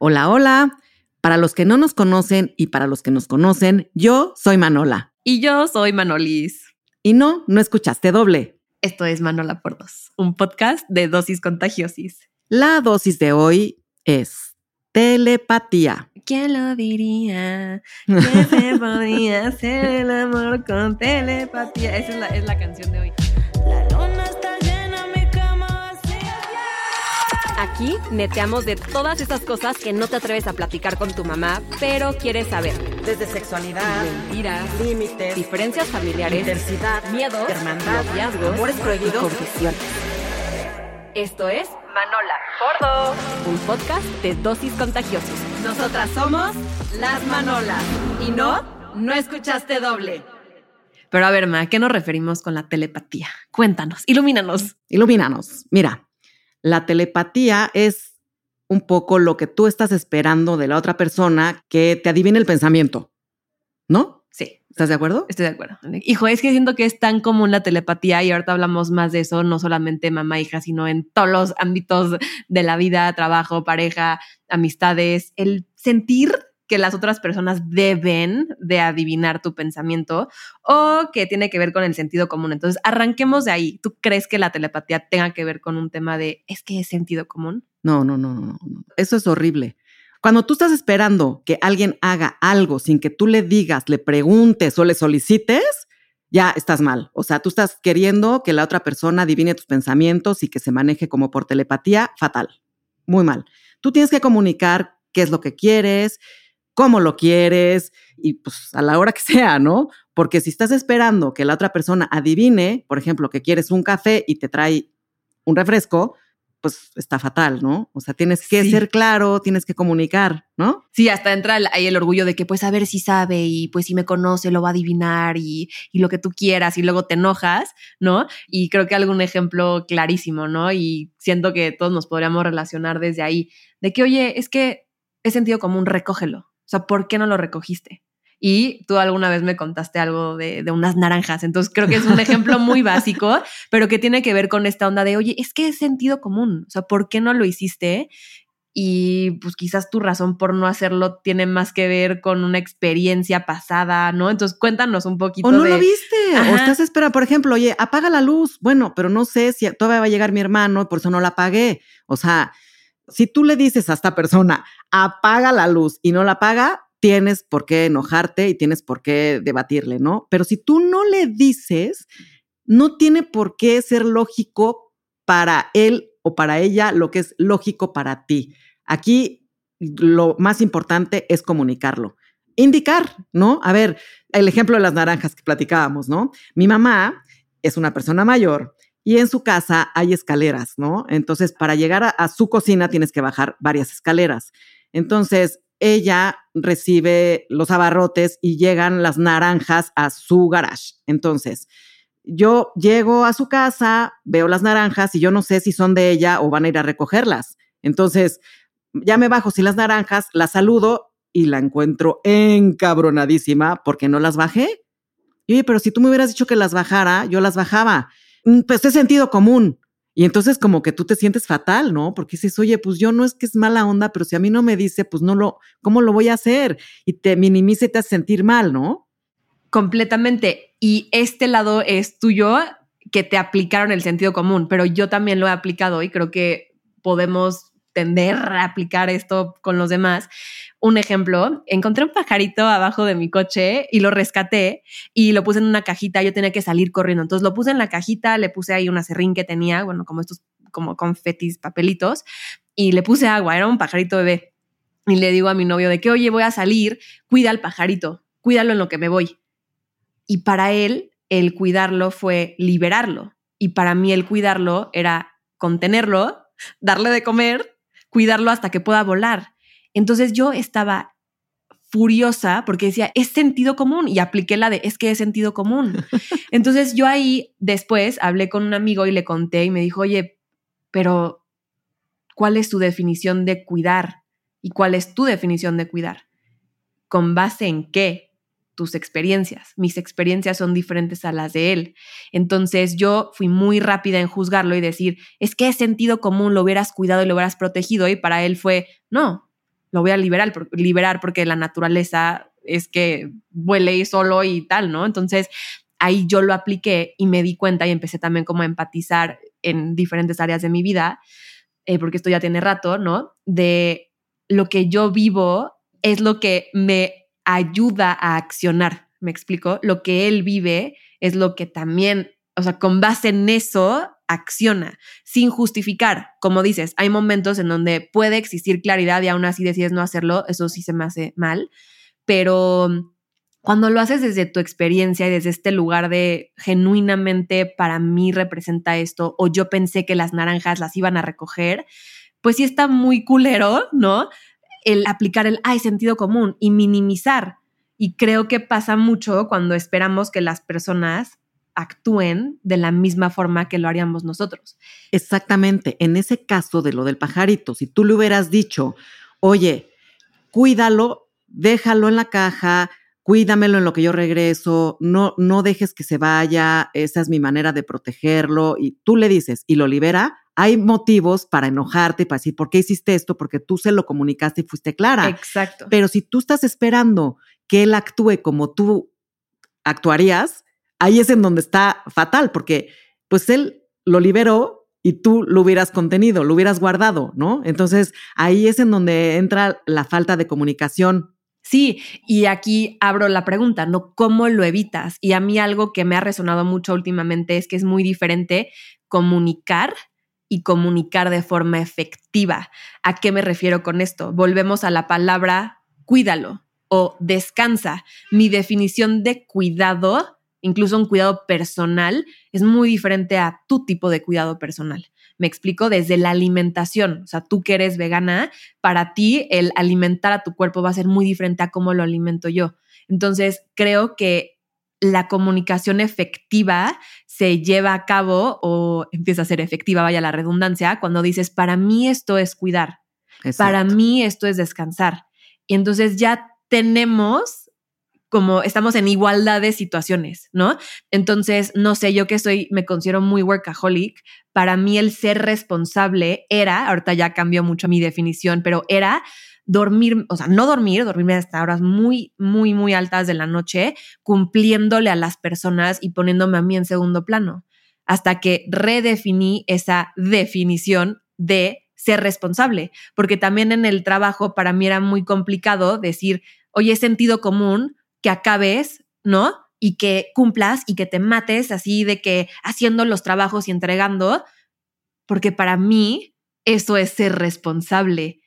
Hola, hola. Para los que no nos conocen y para los que nos conocen, yo soy Manola. Y yo soy Manolis. Y no, no escuchaste doble. Esto es Manola por dos, un podcast de dosis contagiosis. La dosis de hoy es telepatía. ¿Quién lo diría? Que se podía hacer el amor con telepatía. Esa es la, es la canción de hoy. La luna está Aquí neteamos de todas esas cosas que no te atreves a platicar con tu mamá, pero quieres saber. Desde sexualidad, Mentiras, límites, diferencias familiares, intensidad, miedos, hermandad, noviazgos, amores prohibidos. confesiones. Esto es Manola Gordo, un podcast de dosis contagiosos. Nosotras somos las Manolas. Y no, no escuchaste doble. Pero a ver, Ma, ¿a qué nos referimos con la telepatía? Cuéntanos, ilumínanos. Ilumínanos. Mira, la telepatía es un poco lo que tú estás esperando de la otra persona que te adivine el pensamiento. ¿No? Sí, ¿Estás de acuerdo? estoy de acuerdo. Hijo, es que siento que es tan común la telepatía y ahorita hablamos más de eso, no solamente mamá, hija, sino en todos los ámbitos de la vida, trabajo, pareja, amistades, el sentir que las otras personas deben de adivinar tu pensamiento o que tiene que ver con el sentido común. Entonces, arranquemos de ahí. ¿Tú crees que la telepatía tenga que ver con un tema de, es que es sentido común? No, no, no, no, no. Eso es horrible. Cuando tú estás esperando que alguien haga algo sin que tú le digas, le preguntes o le solicites, ya estás mal. O sea, tú estás queriendo que la otra persona adivine tus pensamientos y que se maneje como por telepatía, fatal. Muy mal. Tú tienes que comunicar qué es lo que quieres, cómo lo quieres y pues a la hora que sea, ¿no? Porque si estás esperando que la otra persona adivine, por ejemplo, que quieres un café y te trae un refresco, pues está fatal, ¿no? O sea, tienes que Sí. ser claro, tienes que comunicar, ¿no? Sí, hasta entra el- ahí el orgullo de que pues a ver si sabe y pues si me conoce lo va a adivinar y, y lo que tú quieras y luego te enojas, ¿no? Y creo que algún ejemplo clarísimo, ¿no? Y siento que todos nos podríamos relacionar desde ahí, de que, oye, es que es sentido común, recógelo. O sea, ¿por qué no lo recogiste? Y tú alguna vez me contaste algo de, de unas naranjas, entonces creo que es un ejemplo muy básico, pero que tiene que ver con esta onda de, oye, es que es sentido común, o sea, ¿por qué no lo hiciste? y pues quizás tu razón por no hacerlo tiene más que ver con una experiencia pasada, ¿no? Entonces cuéntanos un poquito O no de... lo viste, o estás esperando, por ejemplo, oye, apaga la luz. Bueno, pero no sé si todavía va a llegar mi hermano por eso no la apagué. O sea, si tú le dices a esta persona, apaga la luz y no la apaga, tienes por qué enojarte y tienes por qué debatirle, ¿no? Pero si tú no le dices, no tiene por qué ser lógico para él o para ella lo que es lógico para ti. Aquí lo más importante es comunicarlo. Indicar, ¿no? A ver, el ejemplo de las naranjas que platicábamos, ¿no? Mi mamá es una persona mayor y en su casa hay escaleras, ¿no? Entonces, para llegar a, su cocina tienes que bajar varias escaleras. Entonces, ella recibe los abarrotes y llegan las naranjas a su garage. Entonces, yo llego a su casa, veo las naranjas y yo no sé si son de ella o van a ir a recogerlas. Entonces, ya me bajo sin las naranjas, las saludo y la encuentro encabronadísima porque no las bajé. Y, oye, pero si tú me hubieras dicho que las bajara, yo las bajaba. Mm, Pues es sentido común. Y entonces como que tú te sientes fatal, ¿no? Porque dices, oye, pues yo no es que es mala onda, pero si a mí no me dice, pues no lo, ¿cómo lo voy a hacer? Y te minimiza y te hace sentir mal, ¿no? Completamente. Y este lado es tuyo que te aplicaron el sentido común, pero yo también lo he aplicado y creo que podemos tender a aplicar esto con los demás. Un ejemplo, encontré un pajarito abajo de mi coche y lo rescaté y lo puse en una cajita, yo tenía que salir corriendo, entonces lo puse en la cajita, le puse ahí una serrín que tenía, bueno, como estos como confetis, papelitos, y le puse agua, era un pajarito bebé. Y le digo a mi novio de que, oye, voy a salir, cuida al pajarito, cuídalo en lo que me voy. Y para él, el cuidarlo fue liberarlo. Y para mí el cuidarlo era contenerlo, darle de comer, cuidarlo hasta que pueda volar. Entonces yo estaba furiosa porque decía, es sentido común y apliqué la de, es que es sentido común. Entonces yo ahí después hablé con un amigo y le conté y me dijo, oye, pero ¿cuál es tu definición de cuidar? ¿Y cuál es tu definición de cuidar? ¿Con base en qué? Tus experiencias. Mis experiencias son diferentes a las de él. Entonces yo fui muy rápida en juzgarlo y decir, es que es sentido común, lo hubieras cuidado y lo hubieras protegido. Y para él fue, no, lo voy a liberar, liberar porque la naturaleza es que vuele solo y tal, ¿no? Entonces ahí yo lo apliqué y me di cuenta y empecé también como a empatizar en diferentes áreas de mi vida, eh, porque esto ya tiene rato, ¿no? De lo que yo vivo es lo que me ayuda a accionar, ¿me explico? Lo que él vive es lo que también, o sea, con base en eso, acciona, sin justificar. Como dices, hay momentos en donde puede existir claridad y aún así decides no hacerlo, eso sí se me hace mal, pero cuando lo haces desde tu experiencia y desde este lugar de genuinamente para mí representa esto, o yo pensé que las naranjas las iban a recoger, pues sí está muy culero, ¿no? El aplicar el, ay, sentido común y minimizar. Y creo que pasa mucho cuando esperamos que las personas actúen de la misma forma que lo haríamos nosotros. Exactamente. En ese caso de lo del pajarito, si tú le hubieras dicho, oye, cuídalo, déjalo en la caja, cuídamelo en lo que yo regreso, no, no dejes que se vaya, esa es mi manera de protegerlo, y tú le dices y lo libera, hay motivos para enojarte, para decir, ¿por qué hiciste esto? Porque tú se lo comunicaste y fuiste clara. Exacto. Pero si tú estás esperando que él actúe como tú actuarías, ahí es en donde está fatal, porque pues él lo liberó y tú lo hubieras contenido, lo hubieras guardado, ¿no? Entonces ahí es en donde entra la falta de comunicación. Sí, y aquí abro la pregunta, ¿no? ¿Cómo lo evitas? Y a mí algo que me ha resonado mucho últimamente es que es muy diferente comunicar y comunicar de forma efectiva. ¿A qué me refiero con esto? Volvemos a la palabra cuídalo o descansa. Mi definición de cuidado, incluso un cuidado personal, es muy diferente a tu tipo de cuidado personal. Me explico desde la alimentación. O sea, tú que eres vegana, para ti el alimentar a tu cuerpo va a ser muy diferente a cómo lo alimento yo. Entonces, creo que la comunicación efectiva se lleva a cabo o empieza a ser efectiva, vaya la redundancia, cuando dices, para mí esto es cuidar, para mí esto es descansar. Y entonces ya tenemos como estamos en igualdad de situaciones, ¿no? Entonces, no sé, yo que soy, me considero muy workaholic, para mí el ser responsable era, ahorita ya cambió mucho mi definición, pero era dormir, o sea, no dormir, dormirme hasta horas muy, muy, muy altas de la noche, cumpliéndole a las personas y poniéndome a mí en segundo plano, hasta que redefiní esa definición de ser responsable, porque también en el trabajo para mí era muy complicado decir, oye, es sentido común que acabes, ¿no? Y que cumplas y que te mates así de que haciendo los trabajos y entregando, porque para mí eso es ser responsable.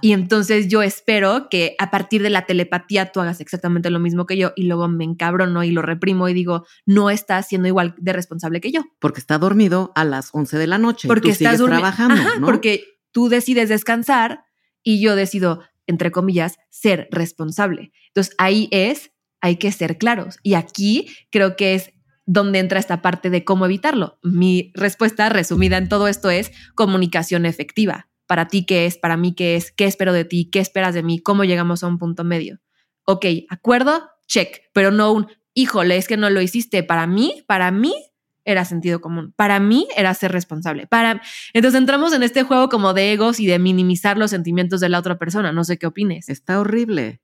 Y entonces yo espero que a partir de la telepatía tú hagas exactamente lo mismo que yo y luego me encabrono y lo reprimo y digo, no estás siendo igual de responsable que yo. Porque está dormido a las 11 de la noche. Porque tú estás sigues trabajando, Ajá, ¿no? Porque tú decides descansar y yo decido, entre comillas, ser responsable. Entonces ahí es, hay que ser claros. Y aquí creo que es donde entra esta parte de cómo evitarlo. Mi respuesta resumida en todo esto es comunicación efectiva. Para ti, ¿qué es? Para mí, ¿qué es? ¿Qué espero de ti? ¿Qué esperas de mí? ¿Cómo llegamos a un punto medio? Ok, acuerdo, check, pero no un, híjole, es que no lo hiciste. Para mí, para mí era sentido común. Para mí era ser responsable. Para entonces entramos en este juego como de egos y de minimizar los sentimientos de la otra persona. No sé qué opines. Está horrible.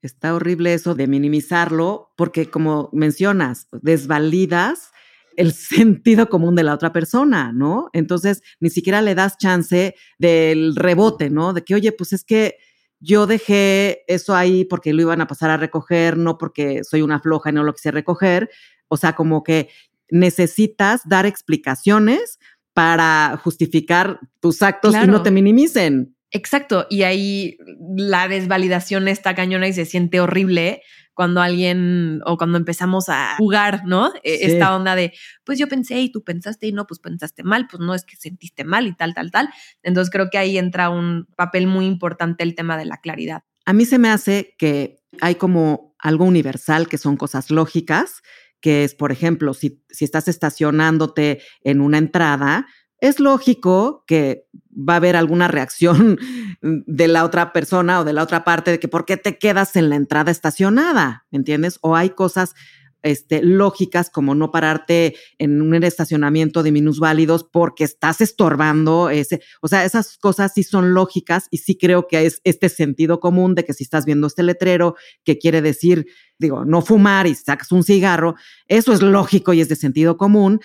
Está horrible eso de minimizarlo porque, como mencionas, desvalidas el sentido común de la otra persona, ¿no? Entonces, ni siquiera le das chance del rebote, ¿no? De que, oye, pues es que yo dejé eso ahí porque lo iban a pasar a recoger, no porque soy una floja y no lo quise recoger. O sea, como que necesitas dar explicaciones para justificar tus actos y no te minimicen. Exacto. Y ahí la desvalidación está cañona y se siente horrible cuando alguien o cuando empezamos a jugar, ¿no? E- Sí. Esta onda de, pues yo pensé y tú pensaste y no, pues pensaste mal, pues no es que sentiste mal y tal, tal, tal. Entonces creo que ahí entra un papel muy importante el tema de la claridad. A mí se me hace que hay como algo universal que son cosas lógicas, que es, por ejemplo, si, si estás estacionándote en una entrada, es lógico que va a haber alguna reacción de la otra persona o de la otra parte de que por qué te quedas en la entrada estacionada, ¿me entiendes? O hay cosas este, lógicas como no pararte en un estacionamiento de minusválidos porque estás estorbando ese, o sea, esas cosas sí son lógicas y sí creo que es este sentido común de que si estás viendo este letrero que quiere decir, digo, no fumar y sacas un cigarro, eso es lógico y es de sentido común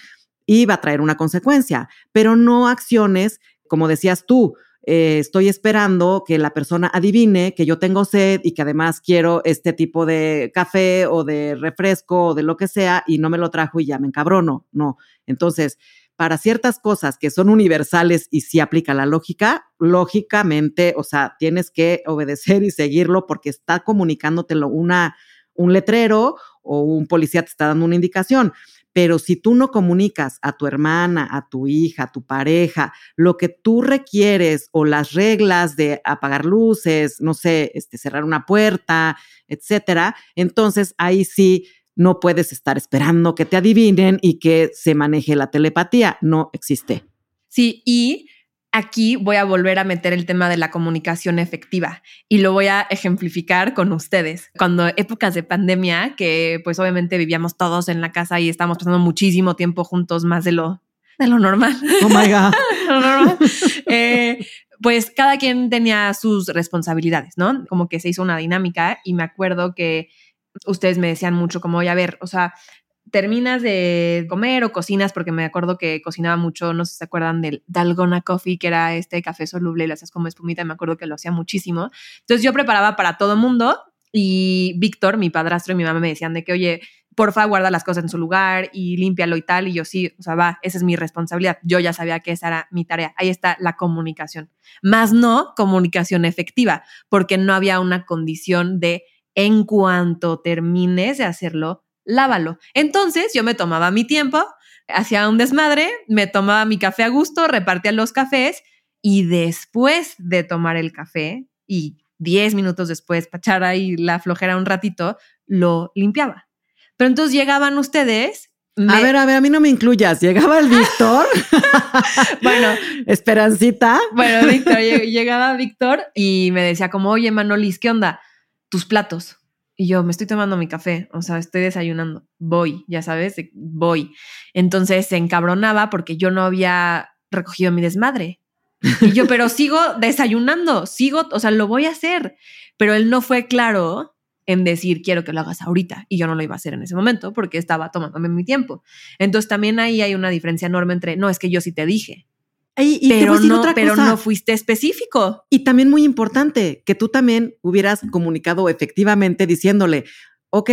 y va a traer una consecuencia, pero no acciones, como decías tú, eh, estoy esperando que la persona adivine que yo tengo sed y que además quiero este tipo de café o de refresco o de lo que sea y no me lo trajo y ya me encabrono. No. Entonces, para ciertas cosas que son universales y sí aplica la lógica, lógicamente, o sea, tienes que obedecer y seguirlo porque está comunicándotelo una, un letrero o un policía te está dando una indicación. Pero si tú no comunicas a tu hermana, a tu hija, a tu pareja, lo que tú requieres o las reglas de apagar luces, no sé, este, cerrar una puerta, etcétera, entonces ahí sí no puedes estar esperando que te adivinen y que se maneje la telepatía. No existe. Sí, y aquí voy a volver a meter el tema de la comunicación efectiva y lo voy a ejemplificar con ustedes. Cuando épocas de pandemia, que pues obviamente vivíamos todos en la casa y estábamos pasando muchísimo tiempo juntos, más de lo, de lo normal. Oh my God. Lo normal. Eh, pues cada quien tenía sus responsabilidades, ¿no? Como que se hizo una dinámica y me acuerdo que ustedes me decían mucho como, oye, a ver, o sea, terminas de comer o cocinas, porque me acuerdo que cocinaba mucho, no sé si se acuerdan del Dalgona Coffee, que era este café soluble y lo hacías como espumita, me acuerdo que lo hacía muchísimo. Entonces yo preparaba para todo mundo y Víctor, mi padrastro y mi mamá me decían de que, oye, porfa, guarda las cosas en su lugar y límpialo y tal. Y yo sí, o sea, va, esa es mi responsabilidad. Yo ya sabía que esa era mi tarea. Ahí está la comunicación. Más no comunicación efectiva, porque no había una condición de en cuanto termines de hacerlo, lávalo. Entonces yo me tomaba mi tiempo, hacía un desmadre, me tomaba mi café a gusto, repartía los cafés y después de tomar el café y 10 minutos después, para echar ahí la flojera un ratito, lo limpiaba. Pero entonces llegaban ustedes. A ver, a ver, a mí no me incluyas. Llegaba el Víctor. bueno, Esperancita. bueno, Víctor, lleg- llegaba Víctor y me decía como, oye, Manolis, ¿qué onda? Tus platos. Y yo, me estoy tomando mi café, o sea, estoy desayunando. Voy, ya sabes, voy. Entonces se encabronaba porque yo no había recogido mi desmadre. Y yo, pero sigo desayunando, sigo, o sea, lo voy a hacer. Pero él no fue claro en decir, quiero que lo hagas ahorita. Y yo no lo iba a hacer en ese momento porque estaba tomándome mi tiempo. Entonces también ahí hay una diferencia enorme entre, no, es que yo sí te dije, Y, y pero, no, otra pero cosa. no fuiste específico. Y también muy importante, que tú también hubieras comunicado efectivamente diciéndole, ok,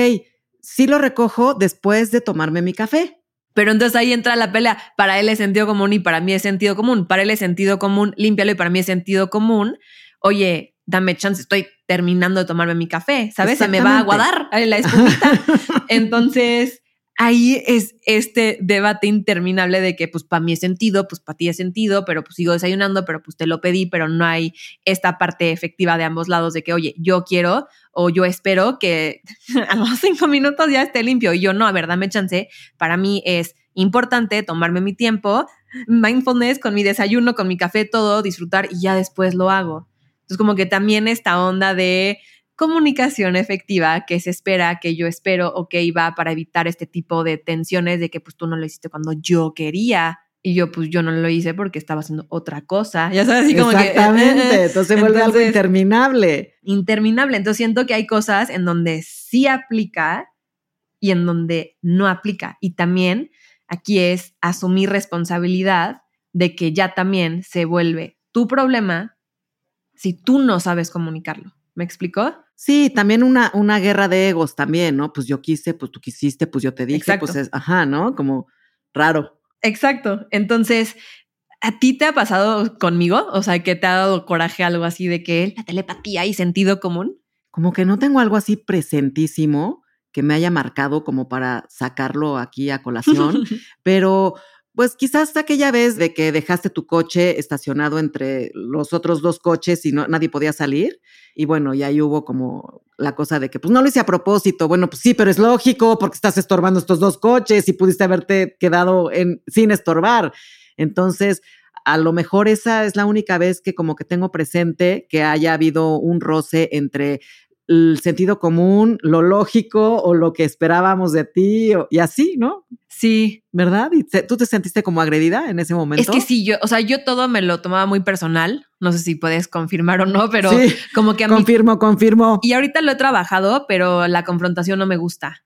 sí lo recojo después de tomarme mi café. Pero entonces ahí entra la pelea. Para él es sentido común y para mí es sentido común. Para él es sentido común, límpialo y para mí es sentido común. Oye, dame chance, estoy terminando de tomarme mi café, ¿sabes? Se me va a aguadar la espumita. Entonces, ahí es este debate interminable de que pues para mí es sentido, pues para ti es sentido, pero pues sigo desayunando, pero pues te lo pedí, pero no hay esta parte efectiva de ambos lados de que, oye, yo quiero o yo espero que a los cinco minutos ya esté limpio y yo no, a ver, dame chance. Para mí es importante tomarme mi tiempo, mindfulness con mi desayuno, con mi café, todo, disfrutar y ya después lo hago. Entonces como que también esta onda de comunicación efectiva que se espera, que yo espero, ok, va para evitar este tipo de tensiones de que pues tú no lo hiciste cuando yo quería y yo pues yo no lo hice porque estaba haciendo otra cosa, ya sabes, así como que... eh, Exactamente. Entonces vuelve algo interminable. interminable. Entonces siento que hay cosas en donde sí aplica y en donde no aplica. Y también aquí es asumir responsabilidad de que ya también se vuelve tu problema si tú no sabes comunicarlo. ¿Me explicó? Sí, también una, una guerra de egos también, ¿no? Pues yo quise, pues tú quisiste, pues yo te dije, Exacto. pues es, ajá, ¿no? Como raro. Exacto. Entonces, ¿a ti te ha pasado conmigo? O sea, que te ha dado coraje algo así de que la telepatía y sentido común. Como que no tengo algo así presentísimo que me haya marcado como para sacarlo aquí a colación, pero pues quizás aquella vez de que dejaste tu coche estacionado entre los otros dos coches y no, nadie podía salir. Y bueno, y ahí hubo como la cosa de que pues no lo hice a propósito. Bueno, pues sí, pero es lógico porque estás estorbando estos dos coches y pudiste haberte quedado sin estorbar. Entonces, a lo mejor esa es la única vez que como que tengo presente que haya habido un roce entre el sentido común, lo lógico o lo que esperábamos de ti o- y así, ¿no? Sí, ¿Verdad? ¿Y te- tú te sentiste como agredida en ese momento? es que sí, yo, o sea, yo todo me lo tomaba muy personal. No sé si puedes confirmar o no, pero Sí, como que a mí confirmo, confirmo. Y ahorita lo he trabajado, pero la confrontación no me gusta.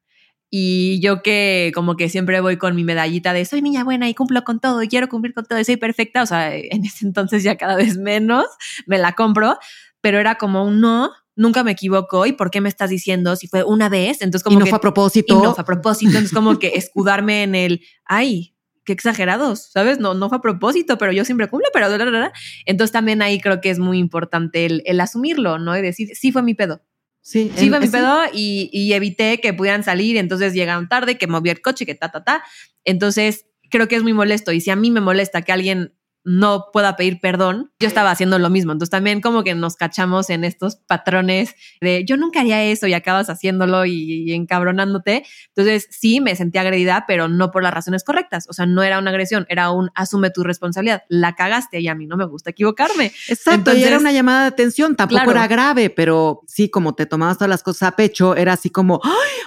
Y yo que como que siempre voy con mi medallita de soy niña buena y cumplo con todo y quiero cumplir con todo y soy perfecta, o sea, en ese entonces ya cada vez menos me la compro, pero era como un no, nunca me equivoco y por qué me estás diciendo si fue una vez, entonces como y no que fue a propósito. y no fue a propósito, entonces como que escudarme en el, ay, qué exagerados, ¿sabes? No, no fue a propósito, pero yo siempre cumplo, pero... bla, bla, bla". Entonces también ahí creo que es muy importante el, el asumirlo, ¿no? Y decir, sí fue mi pedo. Sí, Sí fue mi sí. pedo y, y evité que pudieran salir, entonces llegaron tarde, que moví el coche, que ta, ta, ta. Entonces creo que es muy molesto y si a mí me molesta que alguien no pueda pedir perdón, yo estaba haciendo lo mismo. Entonces también como que nos cachamos en estos patrones de yo nunca haría eso y acabas haciéndolo y, y encabronándote. Entonces sí me sentí agredida, pero no por las razones correctas. O sea, no era una agresión, era un asume tu responsabilidad. La cagaste y a mí no me gusta equivocarme. Exacto, y era una llamada de atención, tampoco Claro. era grave, pero sí, como te tomabas todas las cosas a pecho, era así como,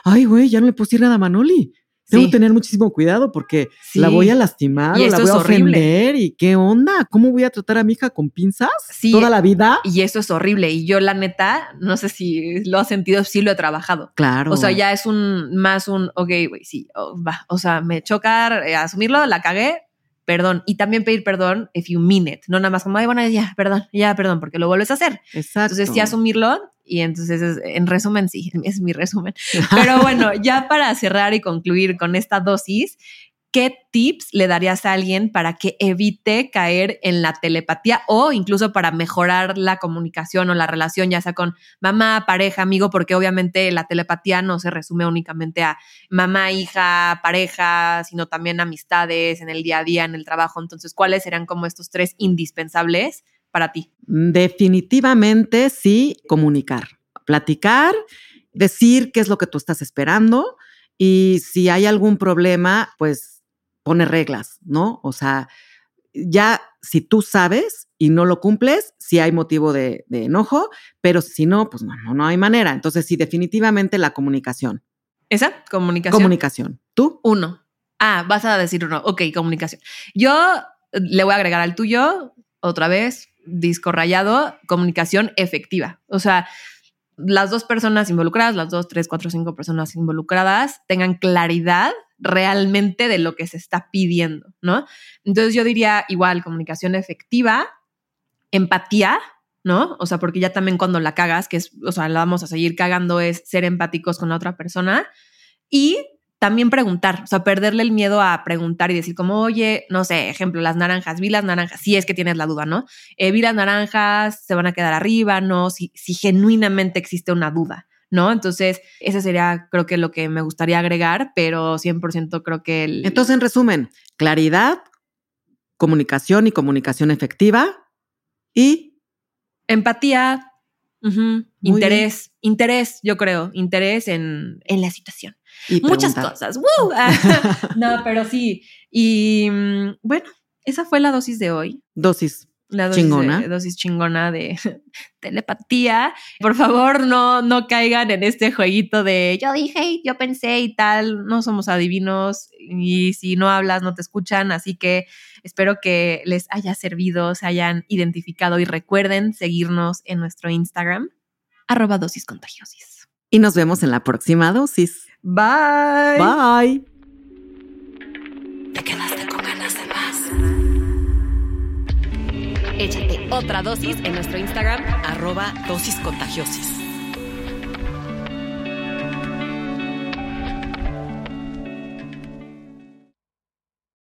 ay, güey, ya no le decir nada a Manoli. Tengo Sí. que tener muchísimo cuidado porque Sí. la voy a lastimar Y o la voy a horrible. ofender. ¿Y qué onda? ¿Cómo voy a tratar a mi hija con pinzas Sí. toda la vida? Y eso es horrible. Y yo, la neta, no sé si lo has sentido, sí lo he trabajado. Claro. O sea, ya es un más un, ok, güey, sí, oh, va. O sea, me choca eh, asumirlo, la cagué, perdón. Y también pedir perdón if you mean it. No nada más como, ay, bueno, ya, perdón, ya, perdón, porque lo vuelves a hacer. Exacto. Entonces, sí asumirlo. Y entonces, es- en resumen, sí, es mi resumen. Pero bueno, ya para cerrar y concluir con esta dosis, ¿qué tips le darías a alguien para que evite caer en la telepatía o incluso para mejorar la comunicación o la relación, ya sea con mamá, pareja, amigo? Porque obviamente la telepatía no se resume únicamente a mamá, hija, pareja, sino también amistades en el día a día, en el trabajo. Entonces, ¿cuáles serían como estos tres indispensables para ti? Definitivamente sí, comunicar, platicar, decir qué es lo que tú estás esperando y si hay algún problema, pues poner reglas, ¿no? O sea, ya si tú sabes y no lo cumples, sí hay motivo de, de enojo, pero si no, pues no, no, no hay manera. Entonces sí, definitivamente la comunicación. ¿Esa? Comunicación. Comunicación. ¿Tú? Uno. Ah, vas a decir uno. Ok, comunicación. Yo le voy a agregar al tuyo, otra vez, disco rayado, comunicación efectiva. O sea, las dos personas involucradas, las dos, tres, cuatro, cinco personas involucradas, tengan claridad realmente de lo que se está pidiendo, ¿no? Entonces yo diría igual comunicación efectiva, empatía, ¿no? O sea, porque ya también cuando la cagas, que es, o sea, la vamos a seguir cagando, es ser empáticos con la otra persona y también preguntar, o sea, perderle el miedo a preguntar y decir como, oye, no sé, ejemplo, las naranjas, vi las naranjas, si es que tienes la duda, ¿no? Eh, vi las naranjas, se van a quedar arriba, ¿no? Si, si genuinamente existe una duda, ¿no? Entonces, ese sería, creo que lo que me gustaría agregar, pero 100% creo que el... Entonces, en resumen, claridad, comunicación y comunicación efectiva y Empatía, interés, interés, yo creo, interés en, en la situación. Y Muchas cosas. ¡Woo! no, pero sí. Y mm, bueno, esa fue la dosis de hoy. Dosis. La dosis, Chingona. De, dosis chingona de telepatía. Por favor, no, no caigan en este jueguito de yo dije, yo pensé y tal. No somos adivinos y si no hablas, no te escuchan. Así que espero que les haya servido, se hayan identificado y recuerden seguirnos en nuestro Instagram, arroba dosis contagiosis. Y nos vemos en la próxima dosis. Bye. Bye. Te quedaste con ganas de más. Échate otra dosis en nuestro Instagram, arroba dosis contagiosis.